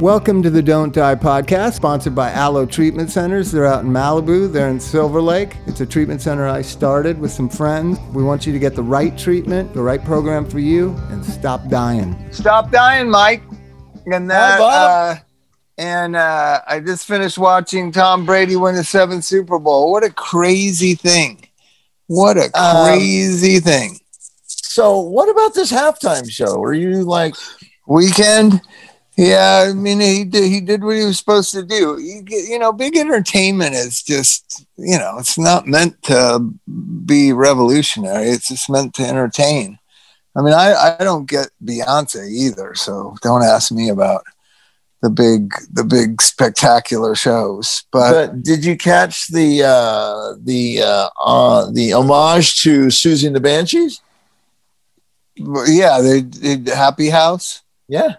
Welcome to the Don't Die podcast, sponsored by Alo Treatment Centers. They're out in Malibu, they're in Silver Lake. It's a treatment center I started with some friends. We want you to get the right treatment, the right program for you, and stop dying. Stop dying, Mike. And that, uh, and uh, I just finished watching Tom Brady win the seventh Super Bowl. What a crazy thing! What a Um, crazy thing. So, what about this halftime show? Are you like, Weeknd. Yeah, I mean he did he did what he was supposed to do. You, get, you know, big entertainment is just you know it's not meant to be revolutionary. It's just meant to entertain. I mean, I I don't get Beyonce either, so don't ask me about the big the big spectacular shows. But, but did you catch the uh, the uh, uh, the homage to Siouxsie and the Banshees? yeah, they did Happy House. Yeah,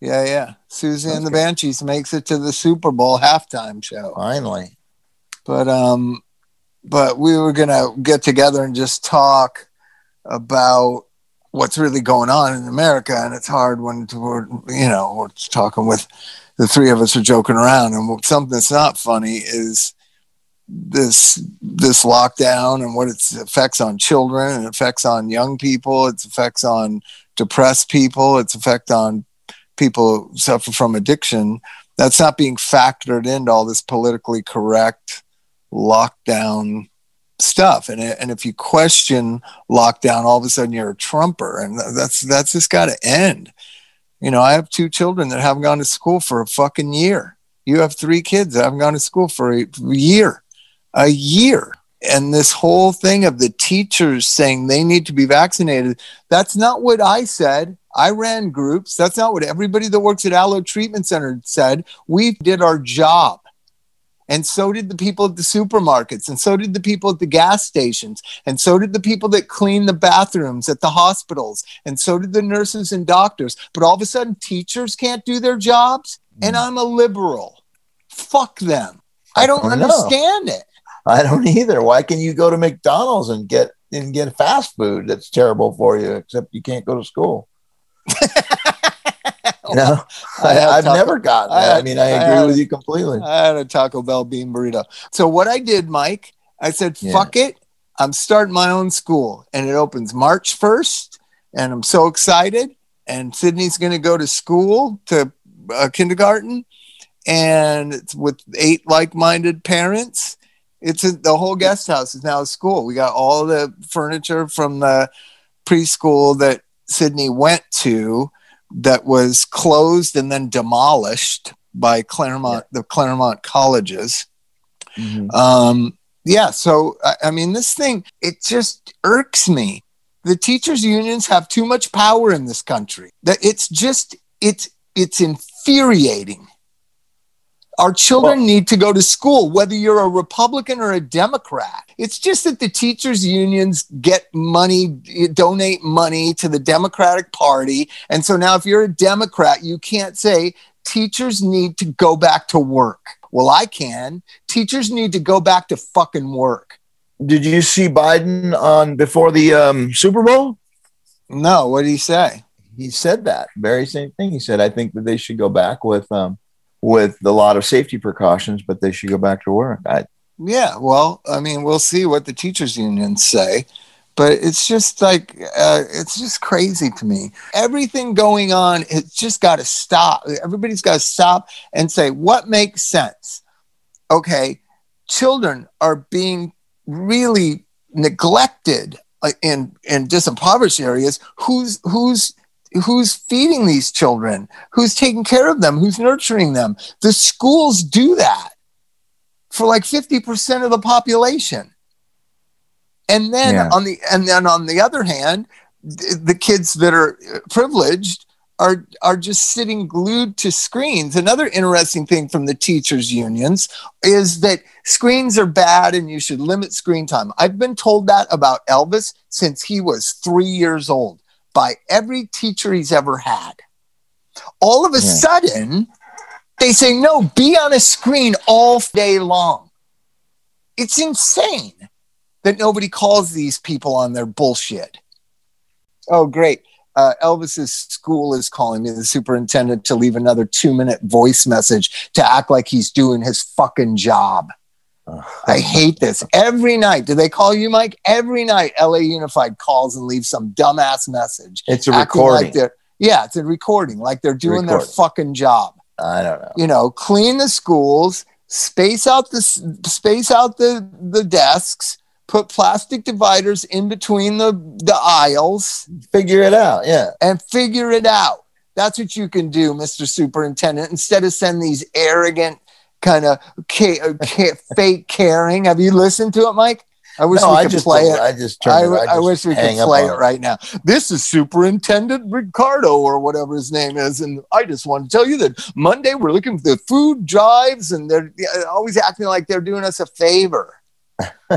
Yeah, yeah. Siouxsie and the Banshees makes it to the Super Bowl halftime show. finally. but um but we were gonna get together and just talk about what's really going on in america and it's hard when we're you know we're talking with the three of us are joking around and something that's not funny is this this lockdown and what its effects on children and effects on young people its effects on depressed people its effect on people suffer from addiction that's not being factored into all this politically correct lockdown stuff. And, and if you question lockdown all of a sudden you're a trumper and that's that's just got to end. You know i have two children that haven't gone to school for a fucking year. You have three kids that haven't gone to school for a year. A year and this whole thing of the teachers saying they need to be vaccinated that's not what i said. I ran groups. That's not what everybody that works at alo treatment center said. We did our job. And so did the people at the supermarkets and so did the people at the gas stations and so did the people that clean the bathrooms at the hospitals and so did the nurses and doctors. But all of a sudden teachers can't do their jobs and i'm a liberal. Fuck them. I don't understand it I don't either. Why can you go to McDonald's and get and get fast food that's terrible for you? Except you can't go to school. You know, I I, have never gotten that. I, had- mean, I I agree had- with you completely. I had a Taco Bell bean burrito. So what I did, Mike, I said, Yeah. fuck it. I'm starting my own school and it opens March 1st. And I'm so excited. And Sydney's going to go to school to uh, kindergarten and it's with eight like-minded parents. It's a, the whole guest house is now a school. We got all the furniture from the preschool that Sydney went to that was closed and then demolished by Claremont, the Claremont colleges. Mhm. Um, yeah, so I, I mean, this thing it just irks me. The teachers' unions have too much power in this country. That it's just it's it's infuriating. Our children Well- need to go to school, whether you're a Republican or a Democrat. It's just that the teachers' unions get money, donate money to the Democratic Party. And so now, if you're a Democrat, you can't say teachers need to go back to work. Well, I can. Teachers need to go back to fucking work. Did you see Biden on before the um, Super Bowl? No, what did he say? He said that very same thing. He said, "I think that they should go back with um, with a lot of safety precautions, but they should go back to work." I, Yeah, well, I mean, we'll see what the teachers unions say, but it's just like uh, it's just crazy to me. Everything going on, it's just got to stop. Everybody's got to stop and say what makes sense. Okay, children are being really neglected uh, in in disimpoverished areas. Who's who's who's feeding these children? Who's taking care of them? Who's nurturing them? The schools do that for like 50% of the population. And then Yeah. on the and then on the other hand, the kids that are privileged are are just sitting glued to screens. Another interesting thing from the teachers unions is that screens are bad and you should limit screen time. I've been told that about Elvis since he was 3 years old by every teacher he's ever had. All of a Yeah. sudden, they say, no, be on a screen all day long. It's insane that nobody calls these people on their bullshit. Oh, great. uh, Elvis's school is calling me, the superintendent, to leave another two minute voice message to act like he's doing his fucking job. I hate this. Every night, do they call you, Mike? Every night, LA Unified calls and leaves some dumbass message. It's a recording. Like yeah, it's a recording, like they're doing their fucking job. I don't know. You know, clean the schools, space out the space out the the desks, put plastic dividers in between the the aisles, Figure it out. Yeah. and figure it out. That's what you can do, Mr. Superintendent, instead of send these arrogant kind of uh, fake caring. Have you listened to it, Mike? I wish no, we I could just play it. I just I, it. I just wish we could play it right now. This is Superintendent Ricardo or whatever his name is, and I just want to tell you that Monday we're looking for the food drives, and they're always acting like they're doing us a favor.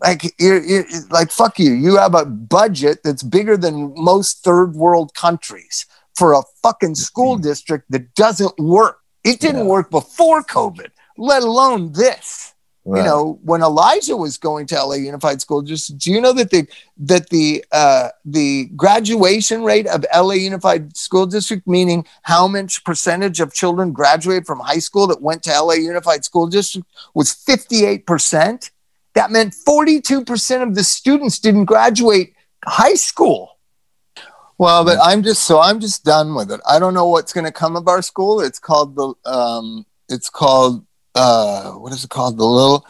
like you're, you're like fuck you. You have a budget that's bigger than most third world countries for a fucking school district that doesn't work. It didn't. Yeah. work before COVID, let alone this you know when elijah was going to la unified school just do you know that the that the uh the graduation rate of la unified school district meaning how much percentage of children graduate from high school that went to la unified school district was 58% that meant 42% of the students didn't graduate high school well but i'm just so i'm just done with it. I don't know what's going to come of our school. It's called the um it's called uh what is it called? The little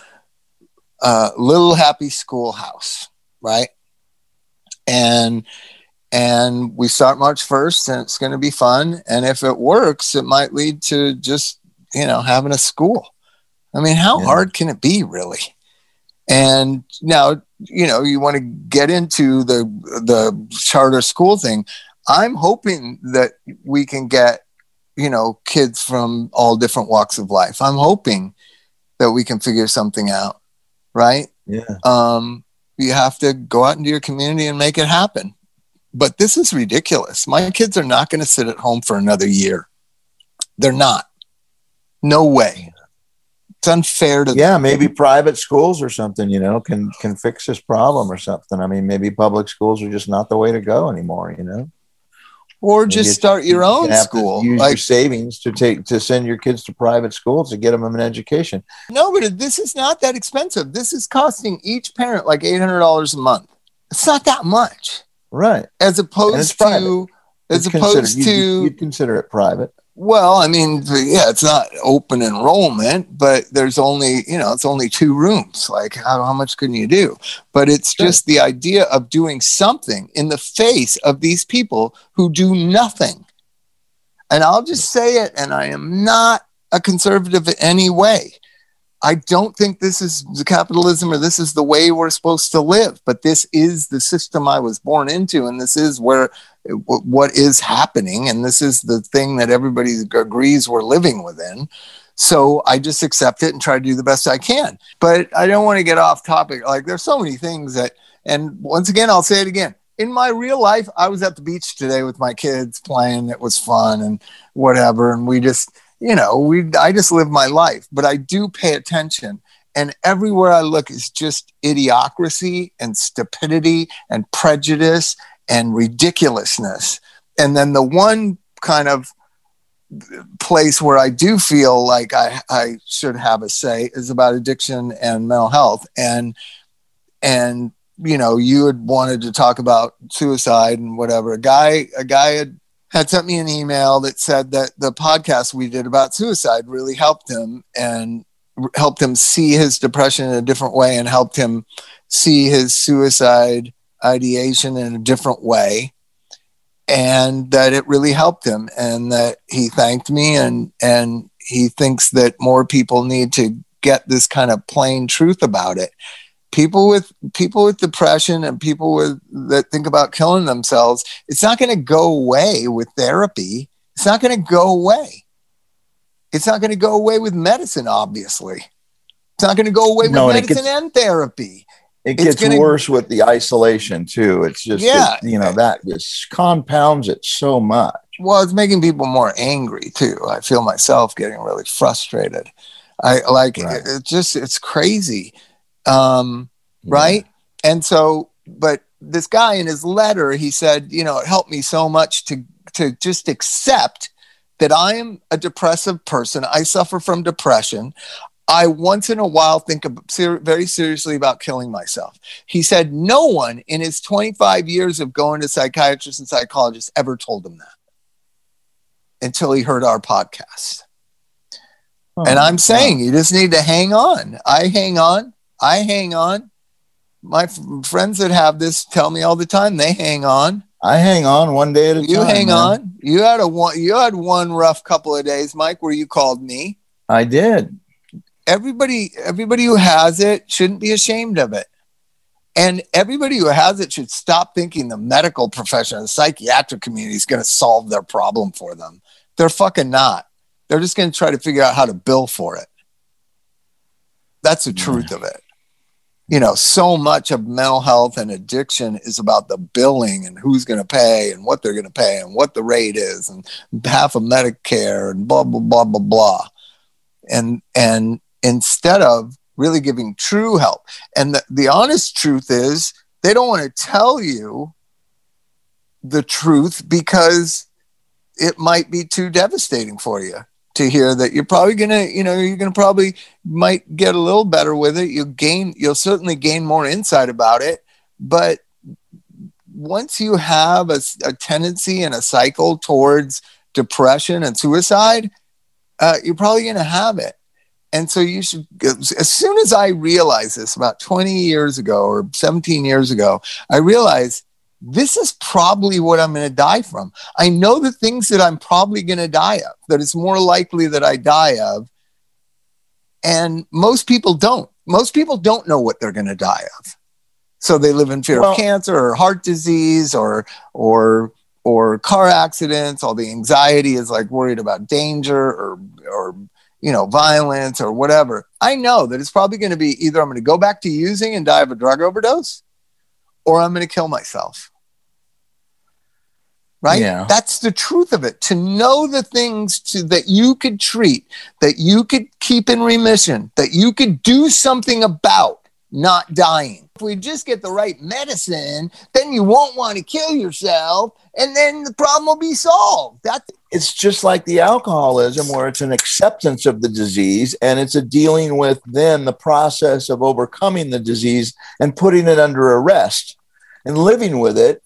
uh little happy schoolhouse right? And and we start march 1st and it's going to be fun. And if it works it might lead to just you know having a school. I mean how Yeah. hard can it be really? And now you know you want to get into the the charter school thing i'm hoping that we can get you know kids from all different walks of life. I'm hoping that we can figure something out right? Yeah. um you have to go out into your community and make it happen. But this is ridiculous. My kids are not going to sit at home for another year. They're not. No way it's unfair to Yeah, maybe private schools or something, you know, can can fix this problem or something. I mean, maybe public schools are just not the way to go anymore, you know. or just it's- start your own school Use like your savings to take to send your kids to private schools to get them an education. No, but this is not that expensive. This is costing each parent like eight hundred dollars a month. It's not that much, Right. as opposed private. to as It's considered- opposed to you'd consider it private. Well, I mean, yeah, it's not open enrollment, but there's only you know it's only two rooms. Like how, how much can you do? But it's Sure. just the idea of doing something in the face of these people who do nothing. And I'll just say it, and I am not a conservative in any way. I don't think this is capitalism or this is the way we're supposed to live, but this is the system I was born into, and this is where what is happening, and this is the thing that everybody agrees we're living within. So I just accept it and try to do the best I can. But I don't want to get off topic. Like there's so many things that, and once again, I'll say it again. In my real life, I was at the beach today with my kids playing. It was fun and whatever, and we just you know, we I just live my life, but I do pay attention. And everywhere I look is just idiocracy and stupidity and prejudice and ridiculousness. And then the one kind of place where I do feel like I, I should have a say is about addiction and mental health. And and you know, you had wanted to talk about suicide and whatever. A guy a guy had had sent me an email that said that the podcast we did about suicide really helped him and helped him see his depression in a different way and helped him see his suicide ideation in a different way. And that it really helped him and that he thanked me and and he thinks that more people need to get this kind of plain truth about it people with people with depression and people with that think about killing themselves it's not going to go away with therapy it's not going to go away it's not going to go away with medicine obviously it's not going to go away No, with and medicine gets- and therapy It It's gets gonna- worse with the isolation too. It's just Yeah. it- you know that just compounds it so much. well it's making people more angry too i feel myself getting really frustrated i like Right. it, it just it's crazy um right and so but this guy in his letter, he said, you know, it helped me so much to to just accept that I am a depressive person. I suffer from depression. I once in a while think of, ser- very seriously about killing myself. He said no one in his 25 years of going to psychiatrists and psychologists ever told him that until he heard our podcast. Oh, and I'm saying wow. you just need to hang on. I hang on. I hang on. My f- friends that have this tell me all the time they hang on. I hang on one day at a you time. You hang man. on. You had a one. You had one rough couple of days, Mike, where you called me. I did. Everybody, everybody who has it shouldn't be ashamed of it. And everybody who has it should stop thinking the medical profession, the psychiatric community is going to solve their problem for them. They're fucking not. They're just going to try to figure out how to bill for it. That's the truth of it you know, so much of mental health and addiction is about the billing and who's going to pay and what they're going to pay and what the rate is and half of Medicare and blah blah blah blah blah. And and instead of really giving true help, and the, the honest truth is they don't want to tell you the truth because it might be too devastating for you to hear that you're probably gonna, you know, you're gonna probably might get a little better with it. You'll gain, you'll certainly gain more insight about it. But once you have a, a tendency and a cycle towards depression and suicide, uh, you're probably gonna have it. And so you should, as soon as I realized this about 20 years ago or 17 years ago, I realized this is probably what I'm going to die from. I know the things that I'm probably going to die of, that it's more likely that I die of. And most people don't. Most people don't know what they're going to die of. So they live in fear well, of cancer or heart disease or, or, or car accidents. All the anxiety is like worried about danger or, or, you know, violence or whatever. I know that it's probably going to be either I'm going to go back to using and die of a drug overdose or I'm going to kill myself right? Yeah. that's the truth of it. To know the things to, that you could treat that you could keep in remission that you could do something about not dying. If we just get the right medicine then you won't want to kill yourself and then the problem will be solved. That's it's just like the alcoholism where it's an acceptance of the disease and it's a dealing with then the process of overcoming the disease and putting it under arrest and living with it.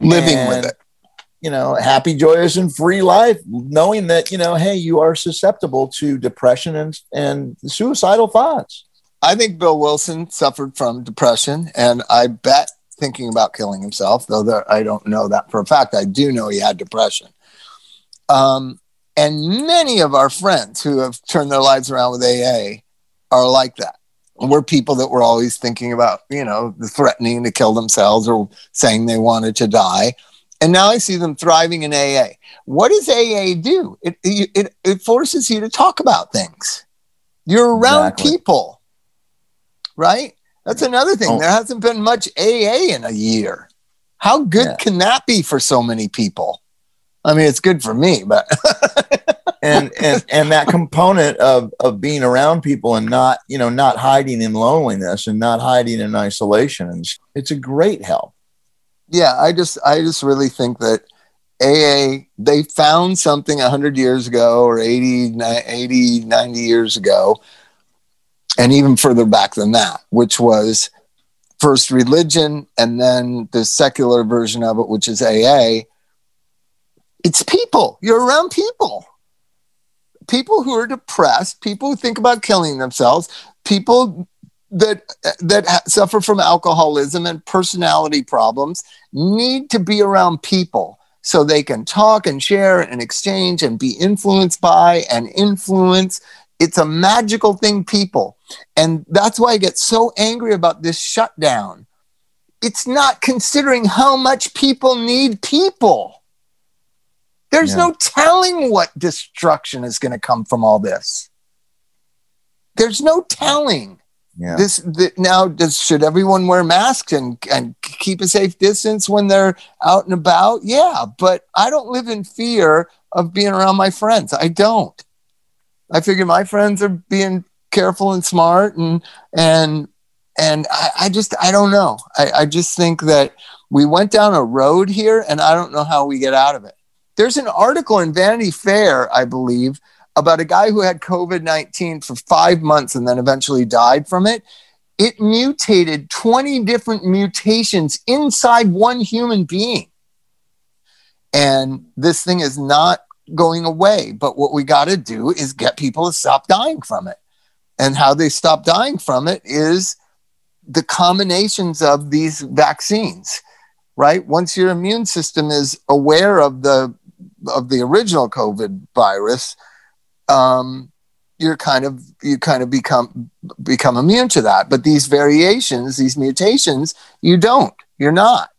Living and, with it you know, happy, joyous, and free life, knowing that, you know, hey, you are susceptible to depression and, and suicidal thoughts. I think Bill Wilson suffered from depression, and I bet thinking about killing himself, though there, I don't know that for a fact. I do know he had depression. Um, and many of our friends who have turned their lives around with AA are like that. We're people that were always thinking about, you know, threatening to kill themselves or saying they wanted to die. And now I see them thriving in AA. What does AA do? It, it, it forces you to talk about things. You're around exactly. people, right? That's another thing. Oh. There hasn't been much AA in a year. How good yeah. can that be for so many people? I mean, it's good for me, but and and and that component of of being around people and not you know not hiding in loneliness and not hiding in isolation, and it's a great help yeah, I just I just really think that AA they found something 100 years ago or 80 80 90 years ago and even further back than that, which was first religion and then the secular version of it which is AA. It's people. You're around people. People who are depressed, people who think about killing themselves, people that that suffer from alcoholism and personality problems need to be around people so they can talk and share and exchange and be influenced by and influence. It's a magical thing people. And that's why i get so angry about this shutdown. It's not considering how much people need people. There's yeah. no telling what destruction is going to come from all this. There's no telling yeah. This the, now does should everyone wear masks and and keep a safe distance when they're out and about? Yeah, but I don't live in fear of being around my friends. I don't. I figure my friends are being careful and smart and and and I, I just I don't know. I, I just think that we went down a road here, and I don't know how we get out of it. There's an article in Vanity Fair, I believe, about a guy who had COVID 19 for five months and then eventually died from it. It mutated 20 different mutations inside one human being. And this thing is not going away. But what we got to do is get people to stop dying from it. And how they stop dying from it is the combinations of these vaccines, right? Once your immune system is aware of the of the original COVID virus, um, you're kind of you kind of become become immune to that. But these variations, these mutations, you don't. You're not.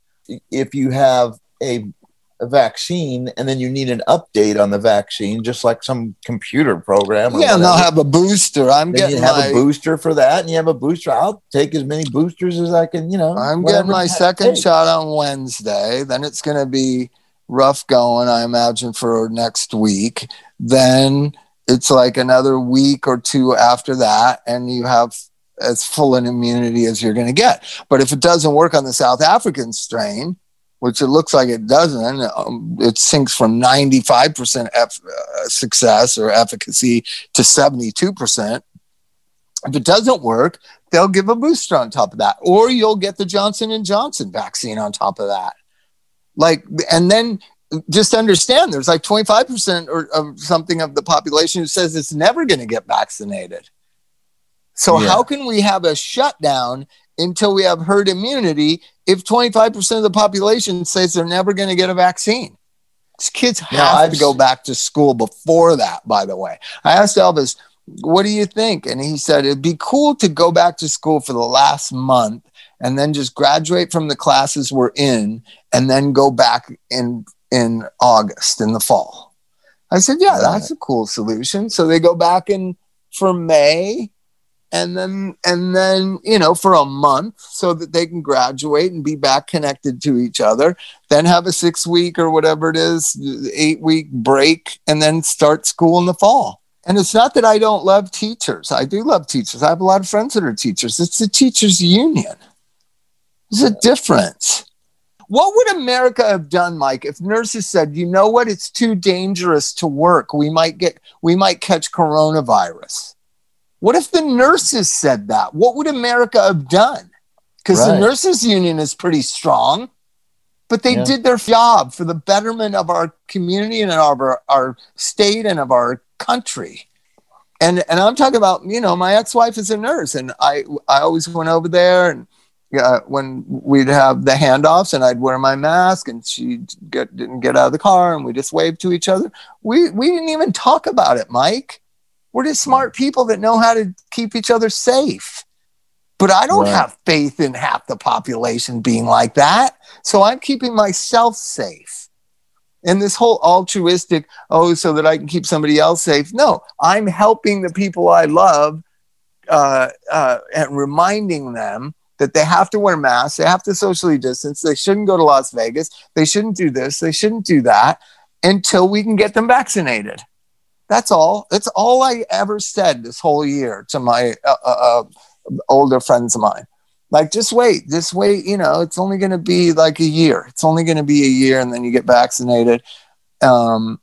If you have a a vaccine and then you need an update on the vaccine, just like some computer program. yeah, and they'll have a booster. I'm then getting you have my, a booster for that, and you have a booster. I'll take as many boosters as I can. You know, I'm getting my second shot on Wednesday. Then it's going to be rough going, I imagine, for next week. Then it's like another week or two after that, and you have as full an immunity as you're going to get. But if it doesn't work on the South African strain, which it looks like it doesn't. Um, it sinks from 95% F, uh, success or efficacy to 72%. If it doesn't work, they'll give a booster on top of that, or you'll get the Johnson and Johnson vaccine on top of that. Like, and then just understand there's like 25% or of something of the population who says it's never going to get vaccinated. So yeah. how can we have a shutdown until we have herd immunity if 25% of the population says they're never going to get a vaccine. These kids have to go back to school before that, by the way. I asked Elvis, what do you think? And he said, it'd be cool to go back to school for the last month and then just graduate from the classes we're in and then go back in, in August in the fall. I said, yeah, that's a cool solution. So they go back in for May and then and then you know for a month so that they can graduate and be back connected to each other then have a six week or whatever it is eight week break and then start school in the fall. And it's not that i don't love teachers. I do love teachers. I have a lot of friends that are teachers. It's the teachers union. There's a difference what would america have done mike if nurses said you know what it's too dangerous to work we might get we might catch coronavirus what if the nurses said that? What would America have done? Because right. the nurses union is pretty strong, but they yeah. did their job for the betterment of our community and of our, our state and of our country. And, and I'm talking about, you know, my ex-wife is a nurse and I, I always went over there and uh, when we'd have the handoffs and I'd wear my mask and she get, didn't get out of the car and we just waved to each other. We, we didn't even talk about it, Mike. We're just smart people that know how to keep each other safe. But I don't right. have faith in half the population being like that. So I'm keeping myself safe. And this whole altruistic, oh, so that I can keep somebody else safe. No, I'm helping the people I love uh, uh, and reminding them that they have to wear masks, they have to socially distance, they shouldn't go to Las Vegas, they shouldn't do this, they shouldn't do that until we can get them vaccinated. That's all. That's all I ever said this whole year to my uh, uh, uh older friends of mine. Like, just wait, just wait. You know, it's only going to be like a year. It's only going to be a year, and then you get vaccinated. Um,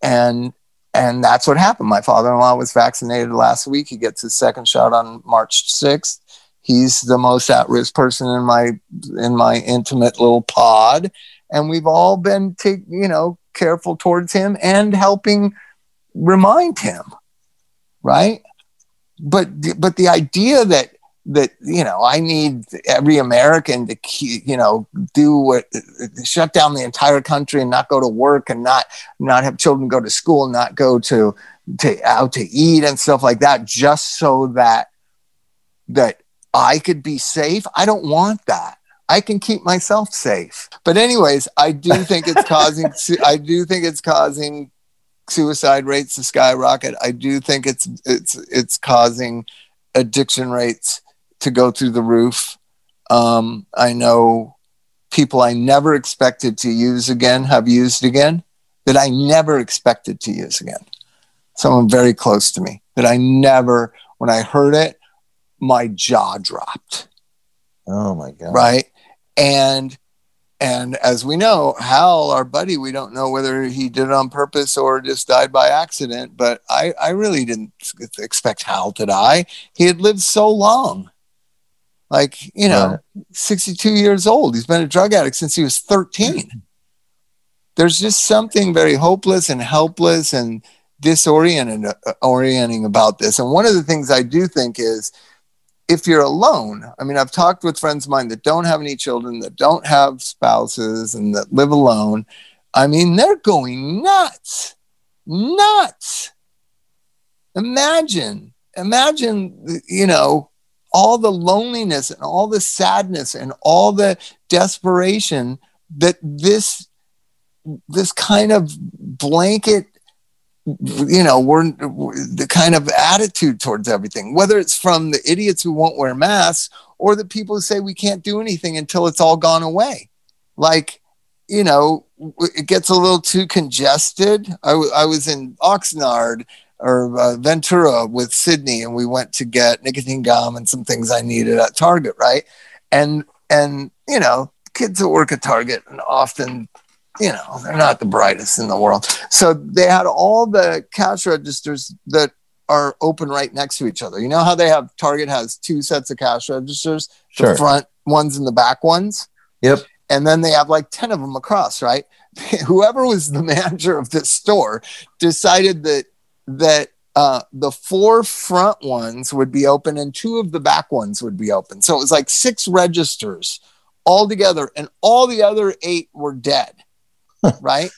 and and that's what happened. My father-in-law was vaccinated last week. He gets his second shot on March 6th. He's the most at-risk person in my in my intimate little pod, and we've all been take you know careful towards him and helping remind him, right? But but the idea that that you know I need every American to you know do what shut down the entire country and not go to work and not not have children go to school, not go to to out to eat and stuff like that, just so that that I could be safe. I don't want that. I can keep myself safe. But anyways, I do think it's causing I do think it's causing suicide rates to skyrocket. I do think it's it's it's causing addiction rates to go through the roof. Um, I know people I never expected to use again have used again that I never expected to use again. Someone very close to me that I never, when I heard it, my jaw dropped. Oh my god! Right, and and as we know, Hal, our buddy, we don't know whether he did it on purpose or just died by accident. But I, I really didn't expect Hal to die. He had lived so long. Like, you know, 62 years old. He's been a drug addict since he was 13. There's just something very hopeless and helpless and disorienting uh, orienting about this. And one of the things I do think is if you're alone, I mean, I've talked with friends of mine that don't have any children, that don't have spouses, and that live alone. I mean, they're going nuts, nuts. Imagine, imagine, you know, all the loneliness and all the sadness and all the desperation that this this kind of blanket you know, we're, the kind of attitude towards everything, whether it's from the idiots who won't wear masks or the people who say we can't do anything until it's all gone away. Like, you know, it gets a little too congested. I, w- I was in Oxnard or uh, Ventura with Sydney, and we went to get nicotine gum and some things I needed at Target, right? And and you know, kids that work at Target and often you know, they're not the brightest in the world. So they had all the cash registers that are open right next to each other. You know how they have Target has two sets of cash registers, sure. the front ones and the back ones? Yep. And then they have like 10 of them across, right? Whoever was the manager of this store decided that that uh, the four front ones would be open and two of the back ones would be open. So it was like six registers all together, and all the other eight were dead. Right?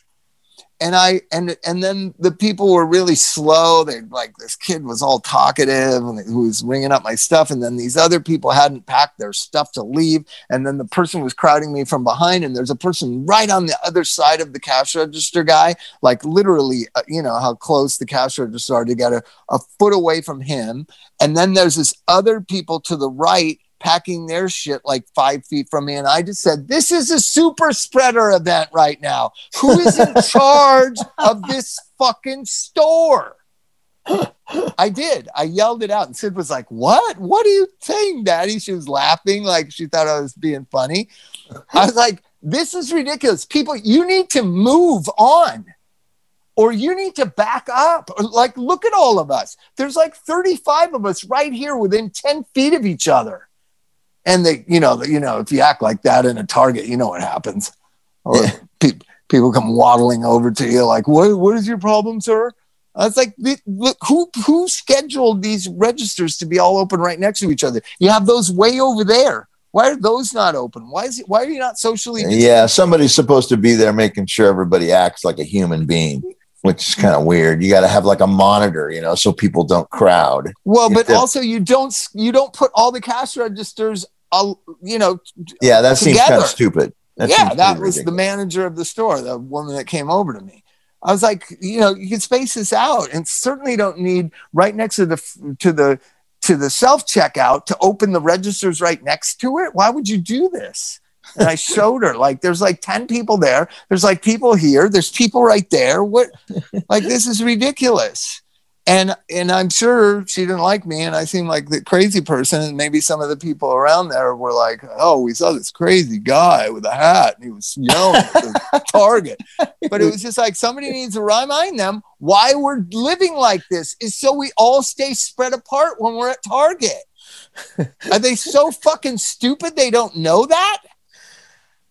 And I and and then the people were really slow. They like this kid was all talkative and who was ringing up my stuff, and then these other people hadn't packed their stuff to leave, and then the person was crowding me from behind, and there's a person right on the other side of the cash register guy, like literally, uh, you know how close the cash register are to get a, a foot away from him, and then there's this other people to the right packing their shit like five feet from me. And I just said, This is a super spreader event right now. Who is in charge of this fucking store? I did. I yelled it out, and Sid was like, "What? What are you saying, Daddy?" She was laughing like she thought I was being funny. I was like, "This is ridiculous. People, you need to move on, or you need to back up. Like, look at all of us. There's like 35 of us right here within 10 feet of each other and they, you know, you know, if you act like that in a Target, you know what happens. Or yeah. pe- people come waddling over to you like, "What? What is your problem, sir?" I was like, look, who who scheduled these registers to be all open right next to each other? You have those way over there. Why are those not open? Why is it? Why are you not socially? Yeah, somebody's supposed to be there making sure everybody acts like a human being which is kind of weird. You got to have like a monitor, you know, so people don't crowd. Well, but also you don't you don't put all the cash registers you know, yeah, that together. seems kind of stupid. That yeah, that was ridiculous. the manager of the store, the woman that came over to me. I was like, you know, you can space this out, and certainly don't need right next to the to the to the self checkout to open the registers right next to it. Why would you do this? And I showed her like there's like 10 people there. There's like people here. There's people right there. What like this is ridiculous and and I'm sure she didn't like me, and I seemed like the crazy person. And maybe some of the people around there were like, "Oh, we saw this crazy guy with a hat, and he was yelling at the target." But it was just like somebody needs to remind them why we're living like this is so we all stay spread apart when we're at Target. Are they so fucking stupid they don't know that?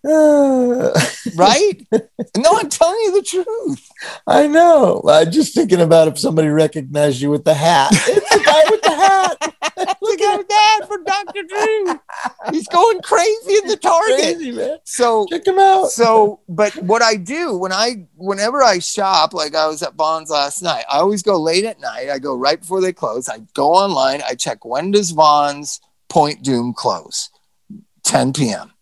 right? No, I'm telling you the truth. I know. I'm just thinking about if somebody recognized you with the hat. It's the guy with the hat. guy with the for Dr. Drew. He's going crazy in the target. Crazy, man. So check him out. So, but what I do when I, whenever I shop, like I was at Vons last night, I always go late at night. I go right before they close. I go online. I check when does Vons Point Dume close? 10 p.m.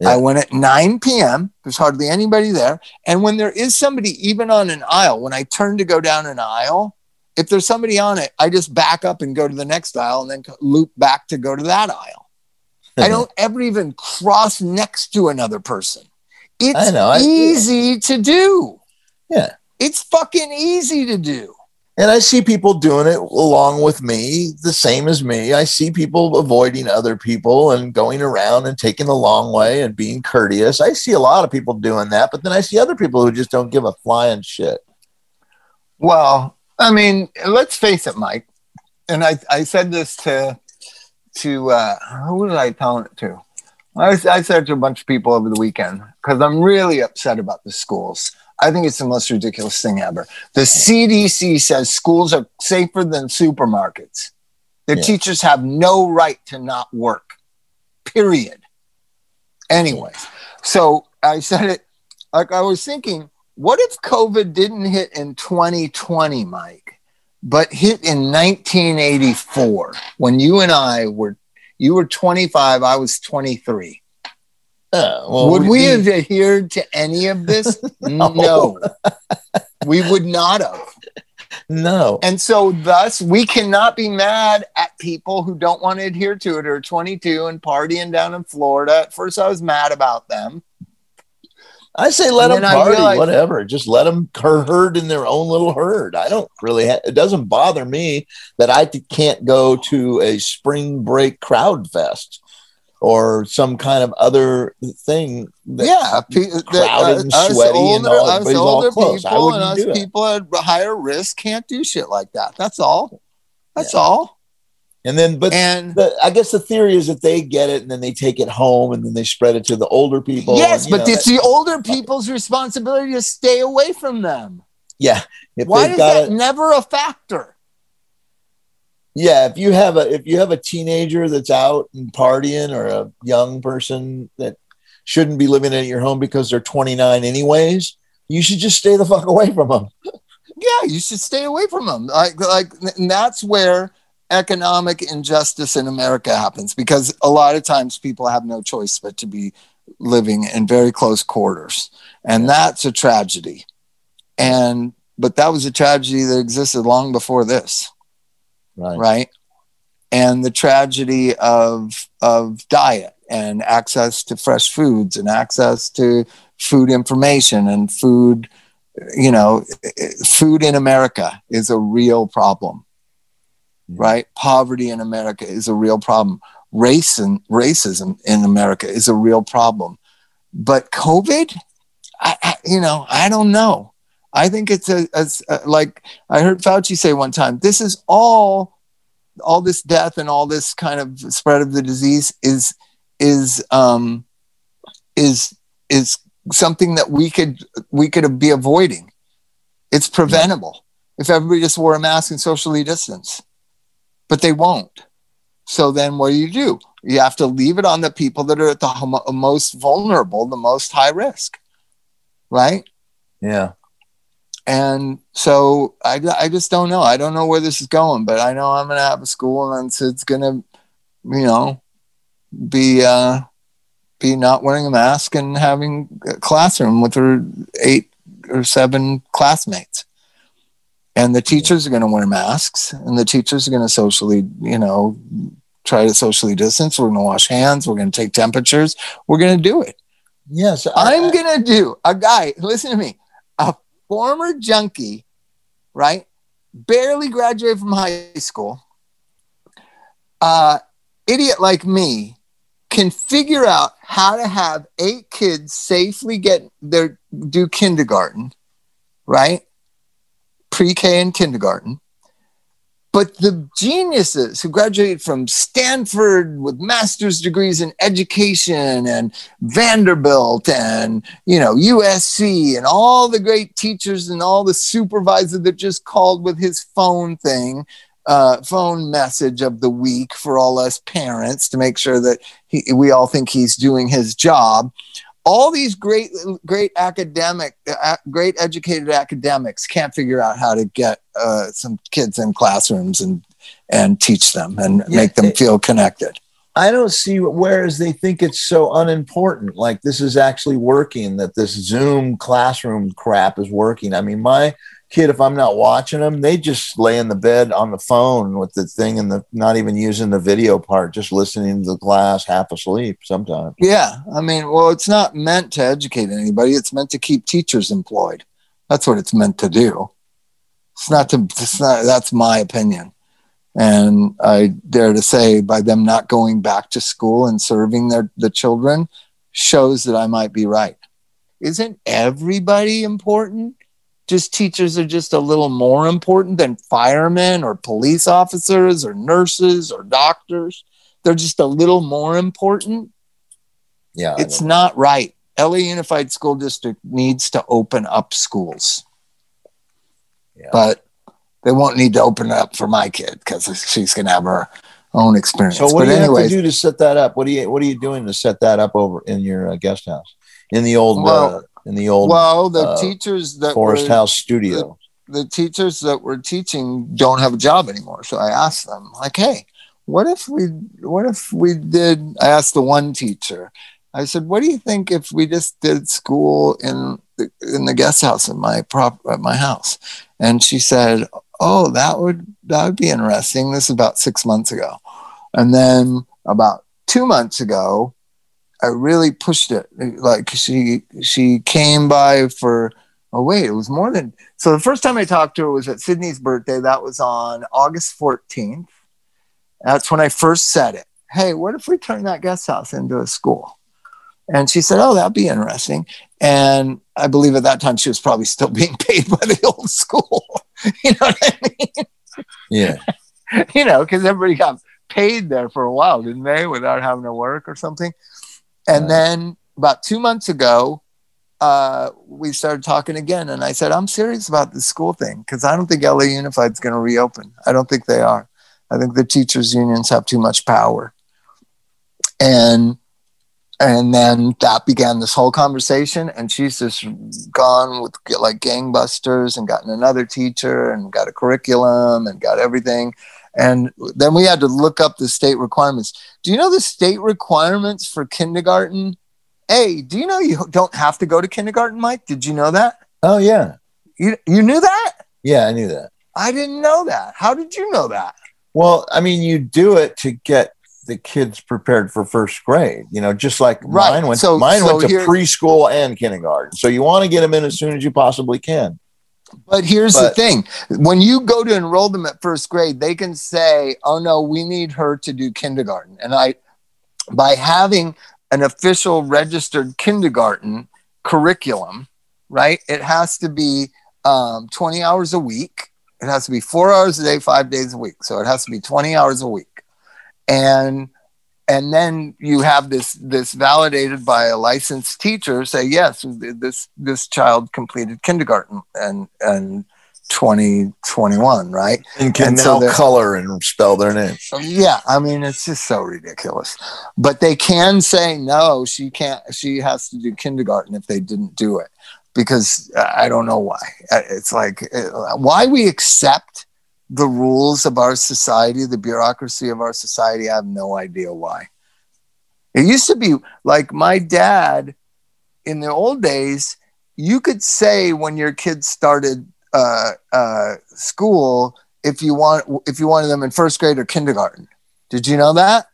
Yeah. I went at 9 p.m. There's hardly anybody there. And when there is somebody even on an aisle, when I turn to go down an aisle, if there's somebody on it, I just back up and go to the next aisle and then loop back to go to that aisle. I don't ever even cross next to another person. It's I know, I, easy yeah. to do. Yeah. It's fucking easy to do. And I see people doing it along with me, the same as me. I see people avoiding other people and going around and taking the long way and being courteous. I see a lot of people doing that, but then I see other people who just don't give a flying shit. Well, I mean, let's face it, Mike. And I, I said this to to uh, who was I telling it to? I, I said it to a bunch of people over the weekend because I'm really upset about the schools. I think it's the most ridiculous thing ever. The CDC says schools are safer than supermarkets. The yeah. teachers have no right to not work, period. Anyway, so I said it like I was thinking, what if COVID didn't hit in 2020, Mike, but hit in 1984 when you and I were, you were 25, I was 23. Uh, well, would we, have adhered to any of this? no. no. we would not have. No. And so, thus, we cannot be mad at people who don't want to adhere to it or 22 and partying down in Florida. At first, I was mad about them. I say let them party, realized, whatever. Just let them herd in their own little herd. I don't really. Ha- it doesn't bother me that I can't go to a spring break crowd fest or some kind of other thing. yeah, crowded uh, and sweaty older, and all, us older people and us people at higher risk can't do shit like that. That's all. That's yeah. all. And then, but and the, I guess the theory is that they get it and then they take it home and then they spread it to the older people. Yes, and, but know, it's the older people's responsibility to stay away from them. Yeah. Why is that a, never a factor? Yeah if you have a if you have a teenager that's out and partying or a young person that shouldn't be living at your home because they're 29 anyways you should just stay the fuck away from them. Yeah you should stay away from them. Like like and that's where economic injustice in america happens because a lot of times people have no choice but to be living in very close quarters and that's a tragedy. And but that was a tragedy that existed long before this right. right? And the tragedy of of diet and access to fresh foods and access to food information and food you know food in america is a real problem. Right? Poverty in america is a real problem. Race and racism in america is a real problem. But covid I, I, you know i don't know I think it's a, a, a, like I heard Fauci say one time. This is all, all this death and all this kind of spread of the disease is is um, is is something that we could we could be avoiding. It's preventable if everybody just wore a mask and socially distance, but they won't. So then, what do you do? You have to leave it on the people that are at the most vulnerable, the most high risk, right? Yeah and so I, I just don't know. I don't know where this is going, but I know I'm going to have a school and it's, it's going to, you know, be, uh, be not wearing a mask and having a classroom with her eight or seven classmates. And the teachers are going to wear masks and the teachers are going to socially, you know, try to socially distance. We're going to wash hands. We're going to take temperatures. We're going to do it. Yes. I, am going to do a guy, listen to me, former junkie, right? Barely graduated from high school. Uh, idiot like me can figure out how to have eight kids safely get their do kindergarten, right? Pre-K and kindergarten but the geniuses who graduated from Stanford with master's degrees in education and Vanderbilt and you know USC and all the great teachers and all the supervisor that just called with his phone thing, uh, phone message of the week for all us parents to make sure that he, we all think he's doing his job all these great great academic uh, great educated academics can't figure out how to get uh, some kids in classrooms and and teach them and yeah, make them it, feel connected. I don't see whereas they think it's so unimportant like this is actually working that this zoom classroom crap is working. I mean my kid, if I'm not watching them, they just lay in the bed on the phone with the thing and the not even using the video part, just listening to the class half asleep sometimes. Yeah. I mean, well, it's not meant to educate anybody, it's meant to keep teachers employed. That's what it's meant to do. It's not to. It's not. That's my opinion, and I dare to say, by them not going back to school and serving their the children, shows that I might be right. Isn't everybody important? Just teachers are just a little more important than firemen or police officers or nurses or doctors. They're just a little more important. Yeah. It's not right. LA Unified School District needs to open up schools. Yeah. But they won't need to open it up for my kid because she's going to have her own experience. So what but do you anyways, have to do to set that up? What do you What are you doing to set that up over in your uh, guest house in the old Well- uh, in the old well, the uh, teachers that Forest were, House studio? the teachers that were teaching don't have a job anymore. So I asked them, like, hey, what if we what if we did I asked the one teacher, I said, what do you think if we just did school in the in the guest house at my prop at my house? And she said, Oh, that would that would be interesting. This is about six months ago. And then about two months ago, I really pushed it. Like she she came by for oh wait, it was more than so the first time I talked to her was at Sydney's birthday. That was on August 14th. That's when I first said it. Hey, what if we turn that guest house into a school? And she said, Oh, that'd be interesting. And I believe at that time she was probably still being paid by the old school. you know what I mean? Yeah. you know, because everybody got paid there for a while, didn't they, without having to work or something? And then about two months ago, uh, we started talking again, and I said, I'm serious about the school thing because I don't think LA Unified is going to reopen. I don't think they are. I think the teachers' unions have too much power. And and then that began this whole conversation and she's just gone with like gangbusters and gotten another teacher and got a curriculum and got everything and then we had to look up the state requirements do you know the state requirements for kindergarten hey do you know you don't have to go to kindergarten mike did you know that Oh yeah. you, you knew that Yeah, I knew that. i didn't know that how did you know that Well, I mean, you do it to get the kids prepared for first grade. You know, just like Right. mine went. So- mine so went to here- preschool and kindergarten. So you want to get them in as soon as you possibly can. But here's the thing when you go to enroll them at first grade, they can say, oh no, we need her to do kindergarten. And I, by having an official registered kindergarten curriculum, right, it has to be um, 20 hours a week. It has to be four hours a day, five days a week. So it has to be 20 hours a week. And and then you have this this validated by a licensed teacher say yes this this child completed kindergarten and and 2021 right? And can And now they're- color and spell their name. yeah i mean it's just so ridiculous. But they can say no she can't she has to do kindergarten if they didn't do it because i don't know why. It's like why we accept the rules of our society the bureaucracy of our society i have no idea why it used to be like my dad in the old days you could say when your kids started uh, uh, school if you want if you wanted them in first grade or kindergarten. Did you know that?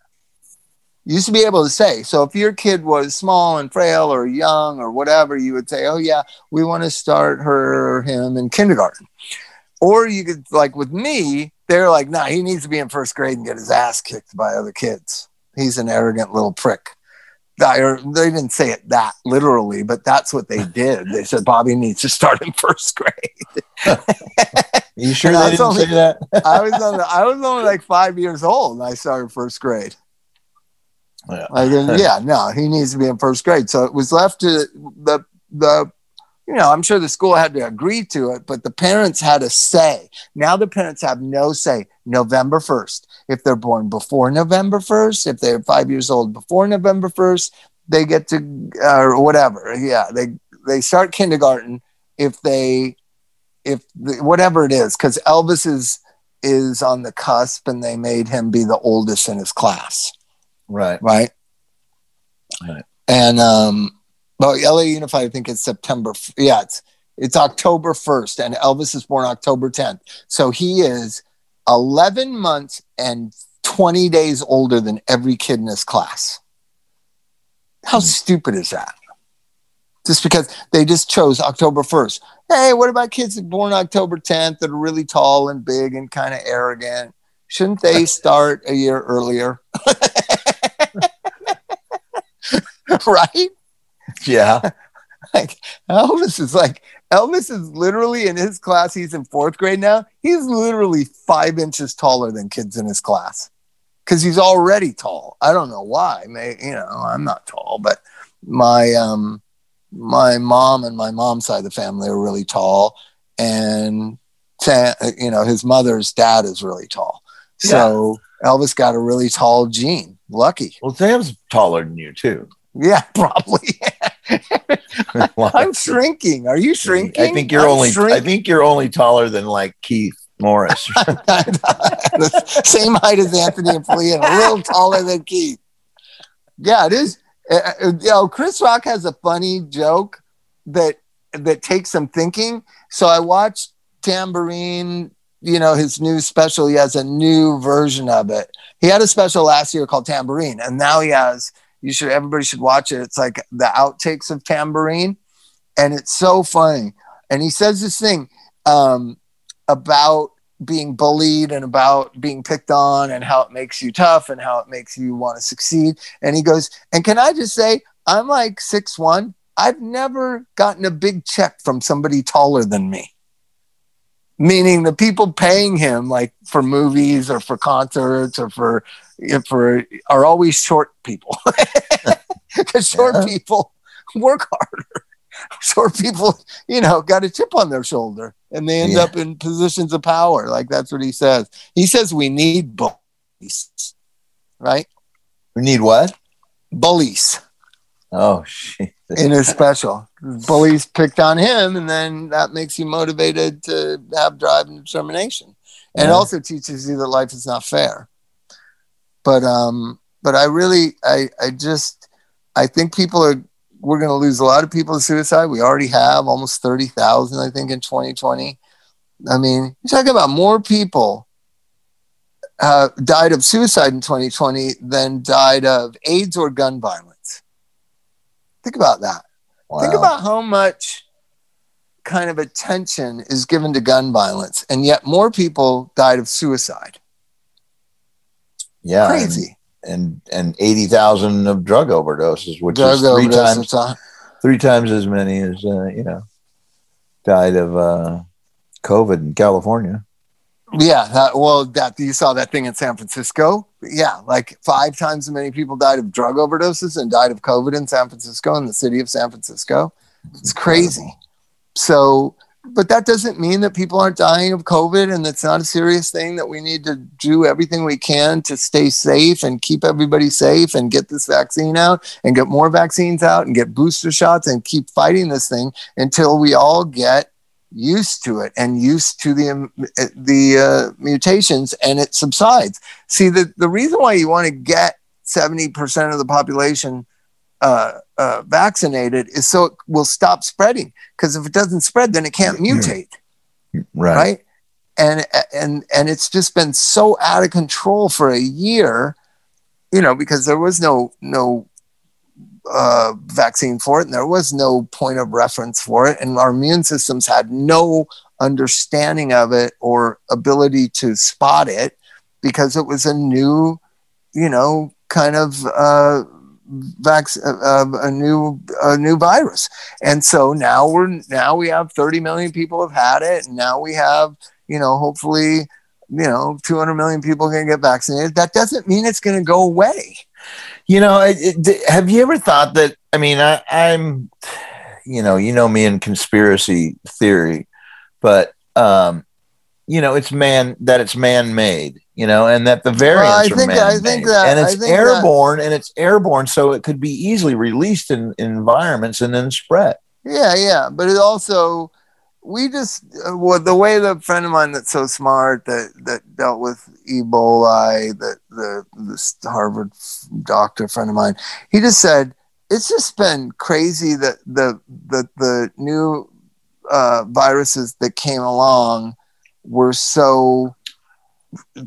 You used to be able to say. So if your kid was small and frail or young or whatever, you would say, "Oh yeah, we want to start her or him in kindergarten." Or you could like with me, they're like, "Nah, he needs to be in first grade and get his ass kicked by other kids. He's an arrogant little prick." I- or they didn't say it that literally, but that's what they did. They said Bobby needs to start in first grade. You sure And they that's didn't only- say that? I was on I was only like five years old and I started first grade. Yeah. Like, yeah, no, he needs to be in first grade. So it was left to the the you know, I'm sure the school had to agree to it, but the parents had a say. Now the parents have no say. November 1st. If they're born before November 1st, if they're five years old before November 1st, they get to uh, or whatever. Yeah, they they start kindergarten if they if the, whatever it is because Elvis is is on the cusp and they made him be the oldest in his class Right. right? Right. And um, well, LA Unified, I think it's September. Yeah, it's it's October first, and Elvis is born October tenth. So he is eleven months and twenty days older than every kid in his class. How Hmm. stupid is that? Just because they just chose October first. hey, what about kids born October 10th that are really tall and big and kind of arrogant? Shouldn't they start a year earlier? right? Yeah. Like Elvis is like Elvis is literally in his class. He's in fourth grade now. He's literally five inches taller than kids in his class because he's already tall. I don't know why. May you know I'm not tall, but my um my mom and my mom's side of the family are really tall, and you know his mother's dad is really tall. So yeah. Elvis got a really tall gene. Lucky. Well, Sam's taller than you too. Yeah, probably. I'm shrinking. Are you shrinking? I think you're I'm only. Shrinking. I think you're only taller than like Keith Morris. Same height as Anthony and Flea, and a little taller than Keith. Yeah, it is. Uh, uh, you know, Chris Rock has a funny joke that that takes some thinking. So I watched Tamborine. You know, his new special. He has a new version of it. He had a special last year called Tamborine, and now he has you should everybody should watch it. It's like the outtakes of Tamborine, and it's so funny. And he says this thing um, about being bullied and about being picked on and how it makes you tough and how it makes you want to succeed. And he goes, and can I just say, I'm like six one. I've never gotten a big check from somebody taller than me. Meaning the people paying him like for movies or for concerts or for for are always short people because short yeah. people work harder. Short people, you know, got a chip on their shoulder and they end yeah. up in positions of power. Like that's what he says. He says we need bullies, right? We need what? Bullies. Oh, shit. In his special. Bullies picked on him, and then that makes you motivated to have drive and determination. And yeah. it also teaches you that life is not fair but um, but I really, I, I just, I think people are, we're going to lose a lot of people to suicide. We already have almost thirty thousand, I think, in 2020. I mean, you're talking about more people uh, died of suicide in 2020 than died of AIDS or gun violence. Think about that. Wow. Think about how much kind of attention is given to gun violence, and yet more people died of suicide. Yeah, crazy. And and, and eighty thousand of drug overdoses, which drug is three times three times as many as uh, you know died of uh, COVID in California. Yeah, that, well, that you saw that thing in San Francisco. Yeah, like five times as many people died of drug overdoses and died of COVID in San Francisco in the city of San Francisco. It's crazy. So but that doesn't mean that people aren't dying of COVID and it's not a serious thing that we need to do everything we can to stay safe and keep everybody safe and get this vaccine out and get more vaccines out and get booster shots and keep fighting this thing until we all get used to it and used to the um, the uh, mutations and it subsides. See the the reason why you want to get 70% of the population uh, uh, vaccinated is so it will stop spreading. Because if it doesn't spread, then it can't mutate. Right. Right. And and and it's just been so out of control for a year, you know, because there was no no uh, vaccine for it, and there was no point of reference for it, and our immune systems had no understanding of it or ability to spot it because it was a new, you know, kind of uh, uh, a new a new virus. And so now we're now we have 30 million people have had it, and now we have you know hopefully you know 200 million people going to get vaccinated. That doesn't mean it's going to go away. You know, it, it, have you ever thought that? I mean, I, I'm, you know, you know me in conspiracy theory, but um, you know, it's man that it's man made you know, and that the variants well, I think, are I think that, and it's airborne, that, and it's airborne, so it could be easily released in, in environments and then spread. Yeah, yeah, but it also we just uh, well, the way the friend of mine that's so smart that that dealt with Ebola, that the this Harvard doctor friend of mine, he just said it's just been crazy that the the the new uh, viruses that came along were so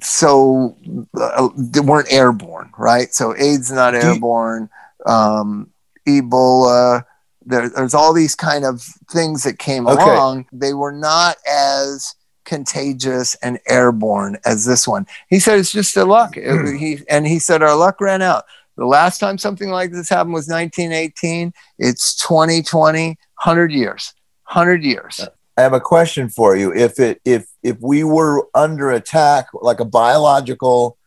so uh, they weren't airborne, right? So AIDS not airborne, um, Ebola there, there's all these kind of things that came Okay. along. They were not as contagious and airborne as this one. He said it's just a luck. It- he and he said our luck ran out. The last time something like this happened was 1918. It's 2020, 100 years. 100 years. Uh, I have a question for you. If it if if we were under attack, like a biological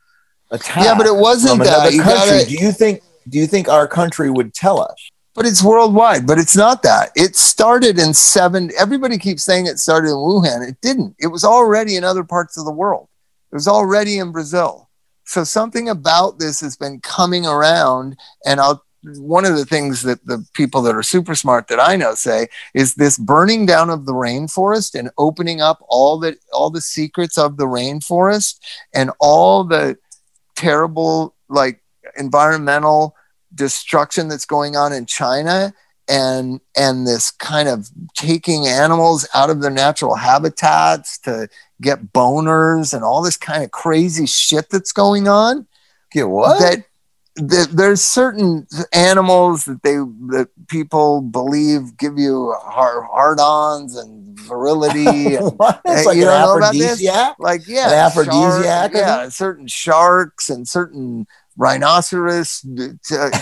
attack, Yeah, but it wasn't uh, that. country, gotta- do you think do you think our country would tell us? But it's worldwide, but it's not that. It started in seven. Everybody keeps saying it started in Wuhan. It didn't. It was already in other parts of the world. It was already in Brazil. So something about this has been coming around. And I'll, one of the things that the people that are super smart that I know say is this burning down of the rainforest and opening up all the all the secrets of the rainforest and all the terrible like environmental destruction that's going on in China and and this kind of taking animals out of their natural habitats to get boners and all this kind of crazy shit that's going on Get what? that that there's certain animals that they that people believe give you hard, hard-ons and virility and What? It's like you don't know about this? like yeah, An aphrodisiac, shark- yeah, certain sharks and certain rhinoceros t-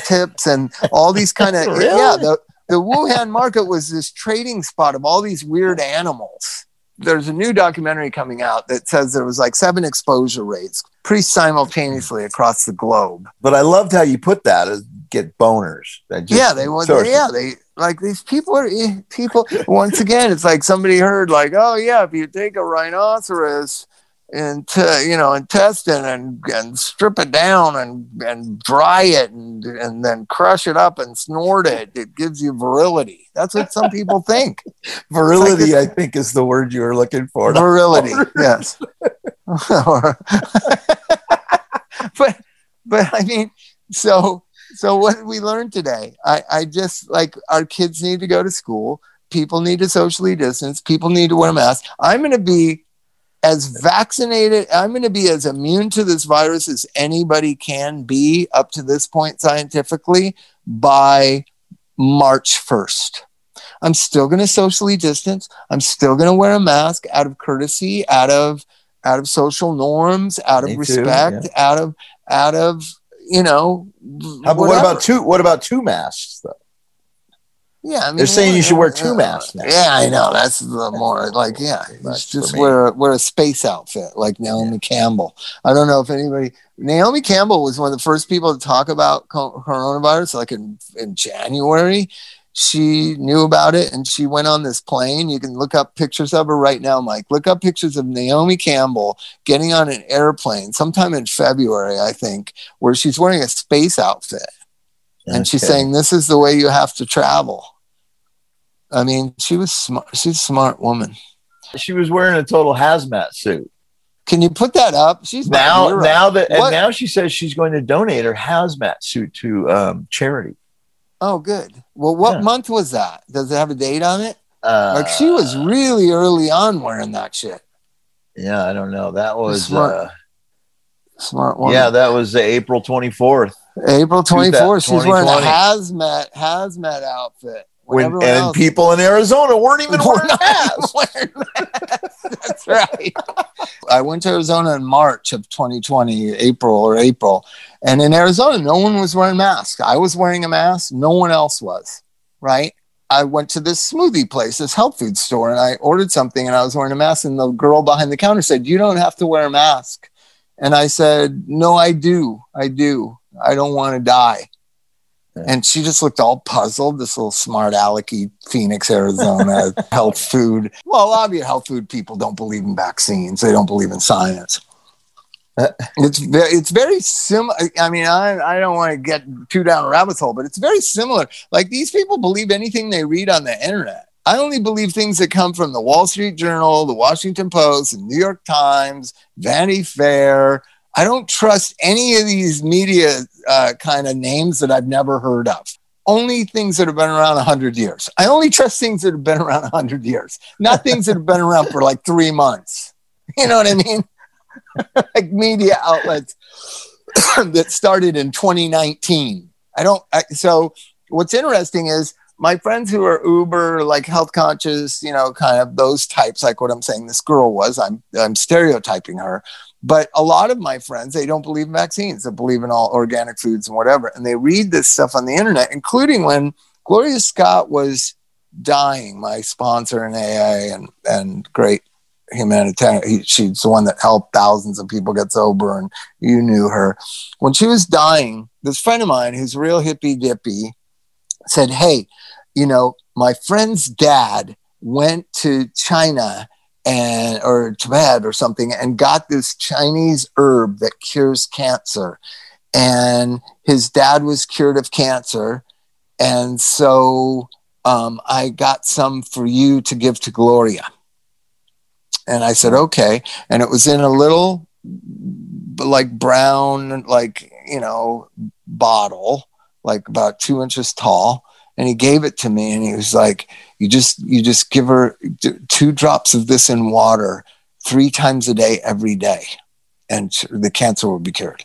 tips and all these kind of Really? yeah. The the Wuhan market was this trading spot of all these weird animals. There's a new documentary coming out that says there was like seven exposure rates pretty simultaneously across the globe. But I loved how you put that as get boners. That just- yeah, they want. sort of- Yeah, they like these people are eh, people. Once again, it's like somebody heard like, oh yeah, if you take a rhinoceros and t- you know intestine and and strip it down and and dry it and and then crush it up and snort it, it gives you virility. That's what some people think. Virility, I think, is the word you were looking for. Virility, yes. But but I mean, so so what did we learn today? I, I just like our kids need to go to school. People need to socially distance. People need to wear masks. I'm going to be as vaccinated. I'm going to be as immune to this virus as anybody can be up to this point scientifically by March 1st. I'm still going to socially distance. I'm still going to wear a mask out of courtesy, out of out of social norms, out Me of too, respect, out of out of you know. How, what about two? What about two masks? Though? Yeah, I mean, They're saying you should wear two masks now. Yeah, I know. That's the more like, yeah, That's just, just for me. wear wear a space outfit like Naomi Campbell. I don't know if anybody. Naomi Campbell was one of the first people to talk about coronavirus, like in in January. She knew about it and she went on this plane. You can look up pictures of her right now, Mike. Look up pictures of Naomi Campbell getting on an airplane sometime in February, I think, where she's wearing a space outfit and she's saying this is the way you have to travel. I mean, she was smart. She's a smart woman. she was wearing a total hazmat suit. Can you put that up? She's Now, now that and now she says she's going to donate her hazmat suit to um, charity. Oh, good. Well, what Yeah. month was that? Does it have a date on it? Uh, Like she was really early on wearing that shit. Yeah, I don't know. That was Smart uh, Smart woman. yeah, that was April twenty fourth. April 24th. She's wearing a hazmat hazmat outfit. When When and else- people in Arizona weren't even wearing not masks. wearing masks. That's right. I went to Arizona in March of 2020, April or April. And in Arizona, no one was wearing masks. I was wearing a mask. No one else was. Right. I went to this smoothie place, this health food store, and I ordered something and I was wearing a mask. And the girl behind the counter said, You don't have to wear a mask. And I said, No, I do. I do. I don't want to die. Yeah. And she just looked all puzzled, this little smart alecky Phoenix, Arizona health food. Well, a lot of your health food people don't believe in vaccines. They don't believe in science. It's very, it's very similar. I mean, I, I don't want to get too down a rabbit hole, but it's very similar. Like these people believe anything they read on the internet. I only believe things that come from the Wall Street Journal, the Washington Post, the New York Times, Vanity Fair. I don't trust any of these media uh, kind of names that I've never heard of. Only things that have been around 100 years. I only trust things that have been around 100 years, not things that have been around for like three months. You know what I mean? like media outlets that started in 2019. I don't, I, so what's interesting is my friends who are uber like health conscious you know kind of those types like what i'm saying this girl was i'm i'm stereotyping her but a lot of my friends they don't believe in vaccines. They believe in all organic foods and whatever. And they read this stuff on the internet including when gloria scott was dying my sponsor in aa and and great humanitarian she's the one that helped thousands of people get sober and you knew her. When she was dying this friend of mine who's real hippy dippy said, Hey, you know, my friend's dad went to China and or Tibet or something and got this Chinese herb that cures cancer. And his dad was cured of cancer. And so um, I got some for you to give to Gloria. And I said, okay. And it was in a little like brown, like, you know, bottle like about two inches tall and he gave it to me and he was like you just you just give her two drops of this in water three times a day every day and the cancer will be cured.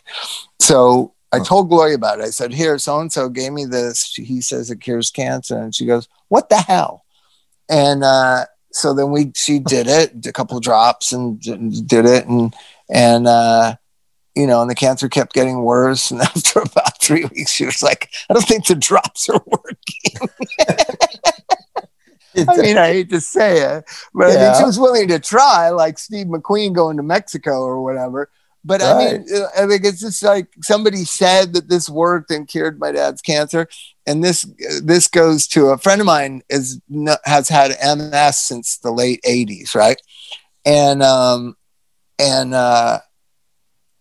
So i told gloria about it. I said here so and so gave me this. He says it cures cancer. And she goes what the hell? And uh, so then we she did it a couple drops and did it and and uh, you know, and the cancer kept getting worse. And after about three weeks, she was like, I don't think the drops are working. I mean, I hate to say it, but yeah. I mean, she was willing to try, like Steve McQueen going to Mexico or whatever. But right. I mean, uh, I think it's just like somebody said that this worked and cured my dad's cancer, and this this goes to a friend of mine is has had MS since the late '80s, right? And um, and uh,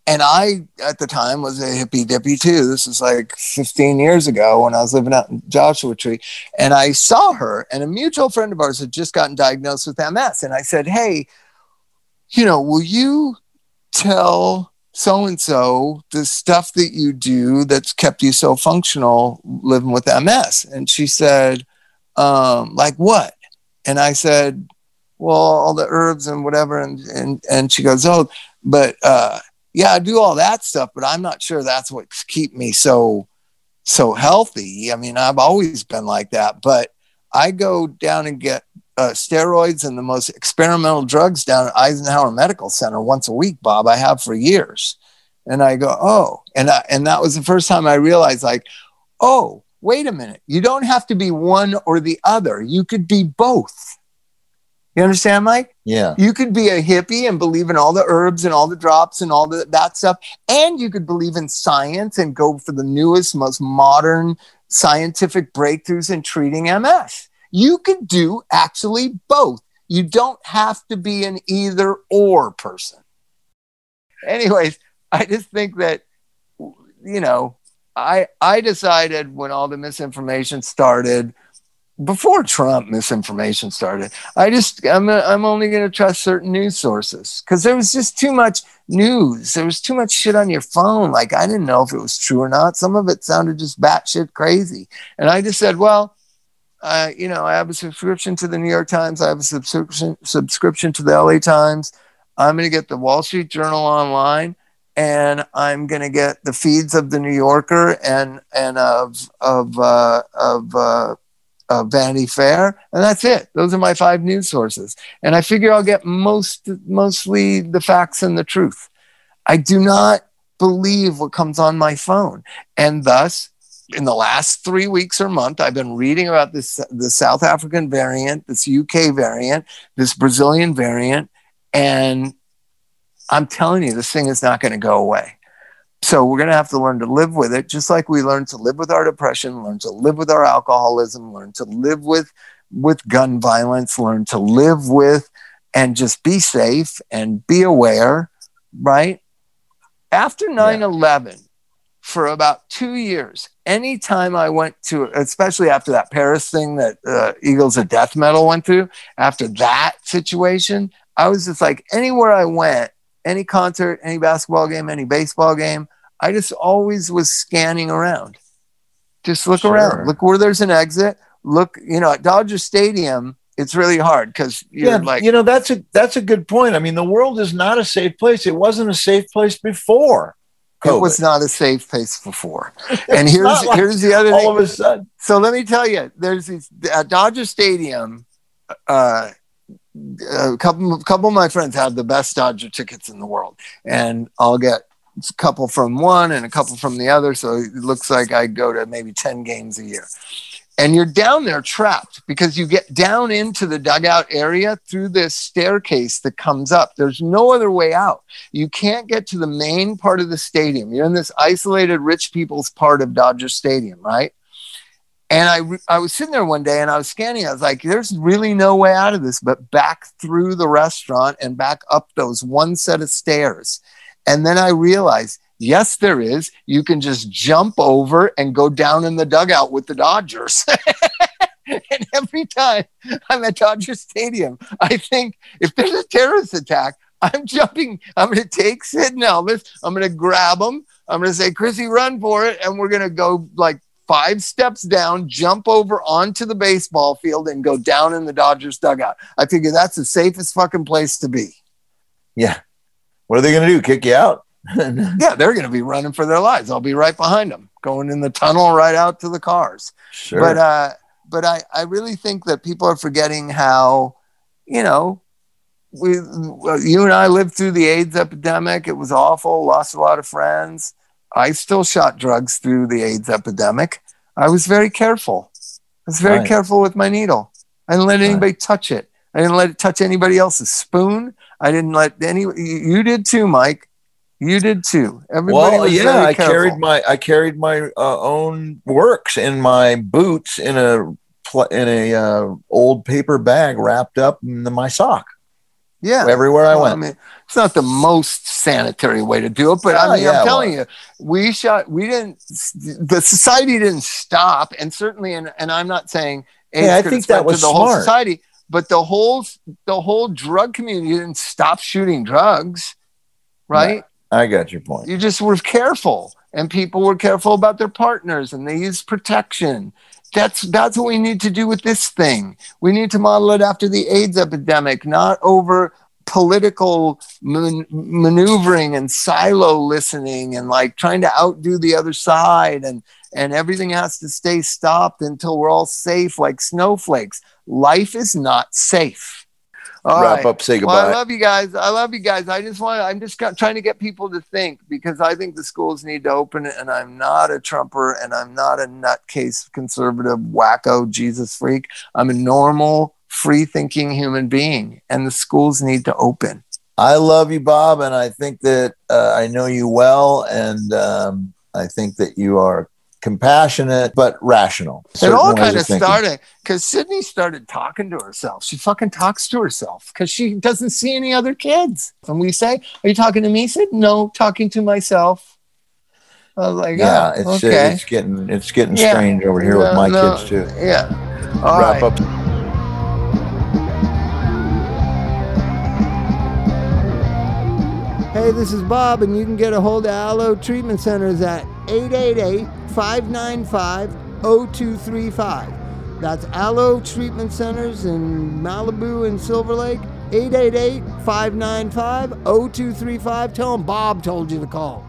and I, at the time, was a hippy dippy too. This is like 15 years ago when I was living out in Joshua Tree. And I saw her, and a mutual friend of ours had just gotten diagnosed with MS. And I said, Hey, you know, will you tell so and so the stuff that you do that's kept you so functional living with MS? And she said, um, Like what? And I said, Well, all the herbs and whatever. And, and, and she goes, Oh, but, uh, yeah, I do all that stuff, but I'm not sure that's what keep me so so healthy. I mean, I've always been like that, but I go down and get uh, steroids and the most experimental drugs down at Eisenhower Medical Center once a week, Bob. I have for years, and I go, oh, and I, and that was the first time I realized, like, oh, wait a minute, you don't have to be one or the other. You could be both. You understand, Mike? Yeah. You could be a hippie and believe in all the herbs and all the drops and all the, that stuff. And you could believe in science and go for the newest, most modern scientific breakthroughs in treating MS. You could do actually both. You don't have to be an either or person. Anyways, I just think that, you know, I, I decided when all the misinformation started before Trump misinformation started. I just I'm a, I'm only going to trust certain news sources because there was just too much news. There was too much shit on your phone. Like I didn't know if it was true or not. Some of it sounded just batshit crazy, and I just said, well. Uh, you know, I have a subscription to the New York Times. I have a subscription subscription to the LA Times. I'm going to get the Wall Street Journal online, and I'm going to get the feeds of the New Yorker and and of of uh, of uh, uh, Vanity Fair, and that's it. Those are my five news sources, and I figure I'll get most mostly the facts and the truth. I do not believe what comes on my phone, and thus. In the last three weeks or month, I've been reading about this the South African variant, this UK variant, this Brazilian variant, and I'm telling you, this thing is not going to go away. So we're going to have to learn to live with it, just like we learn to live with our depression, learn to live with our alcoholism, learn to live with with gun violence, learn to live with and just be safe and be aware, right? After 9 yeah. 11, for about two years, anytime I went to, especially after that Paris thing that uh, Eagles of Death Metal went through, after that situation, I was just like, anywhere I went, any concert, any basketball game, any baseball game, I just always was scanning around. Just look sure. around. Look where there's an exit. Look, you know, at Dodger Stadium, it's really hard because yeah, like you know that's a that's a good point. I mean, the world is not a safe place. It wasn't a safe place before It was not a safe place before. And here's like here's the other thing. All of a sudden, So let me tell you, there's these at Dodger Stadium. Uh, a couple, a couple of my friends have the best Dodger tickets in the world, and I'll get a couple from one and a couple from the other. So it looks like I go to maybe ten games a year. And you're down there trapped because you get down into the dugout area through this staircase that comes up. There's no other way out. You can't get to the main part of the stadium. You're in this isolated rich people's part of Dodger Stadium, right? And I, I was sitting there one day and I was scanning. I was like, there's really no way out of this but back through the restaurant and back up those one set of stairs. And then I realized, yes, there is. You can just jump over and go down in the dugout with the Dodgers. and every time I'm at Dodger Stadium, I think if there's a terrorist attack, I'm jumping. I'm going to take Sid and Elvis. I'm going to grab them. I'm going to say, Chrissy, run for it. And we're going to go like five steps down, jump over onto the baseball field, and go down in the Dodgers dugout. I figure that's the safest fucking place to be. yeah. What are they going to do? Kick you out? Yeah, they're going to be running for their lives. I'll be right behind them, going in the tunnel right out to the cars. sure. But uh, but I, I really think that people are forgetting how, you know, we well, you and I lived through the AIDS epidemic. It was awful. Lost a lot of friends. I still shot drugs through the AIDS epidemic. I was very careful. I was very Right. careful with my needle. I didn't let Right. anybody touch it. I didn't let it touch anybody else's spoon. I didn't let any. You did too, Mike. You did too. Everybody well, yeah, I careful. carried my I carried my uh, own works in my boots in a in a uh, old paper bag wrapped up in my sock yeah. everywhere I Well, went. mean, it's not the most sanitary way to do it, but Oh, I mean, yeah, I'm telling you, we shot. We didn't. The society didn't stop, and certainly, and, and I'm not saying. AIDS Yeah, I think that was the whole society, but the whole the whole drug community didn't stop shooting drugs, right? I got your point. You just were careful, and people were careful about their partners, and they used protection. That's that's what we need to do with this thing. We need to model it after the AIDS epidemic, not over political man- maneuvering and silo listening and like trying to outdo the other side and and everything has to stay stopped until we're all safe like snowflakes. Life is not safe. All Wrap right. up. Say Well, I love you guys. I love you guys. I just want. I'm just trying to get people to think because I think the schools need to open it. And I'm not a Trumper, and I'm not a nutcase conservative wacko Jesus freak. I'm a normal, free-thinking human being, and the schools need to open. I love you, Bob, and I think that uh, I know you well, and um, I think that you are compassionate but rational. it all kind of thinking. started because Sydney started talking to herself. She fucking talks to herself because she doesn't see any other kids. And we say, "Are you talking to me?" Sid, no, talking to myself. I was like, Yeah, oh, it's uh, okay. it's getting it's getting Yeah. strange over here with my no, kids too. Yeah. All Wrap right. up. Hey, this is Bob, and you can get a hold of Alo Treatment Centers at 888 595 0235. That's Alo Treatment Centers in Malibu and Silver Lake. 888 595 0235. Tell them Bob told you to call.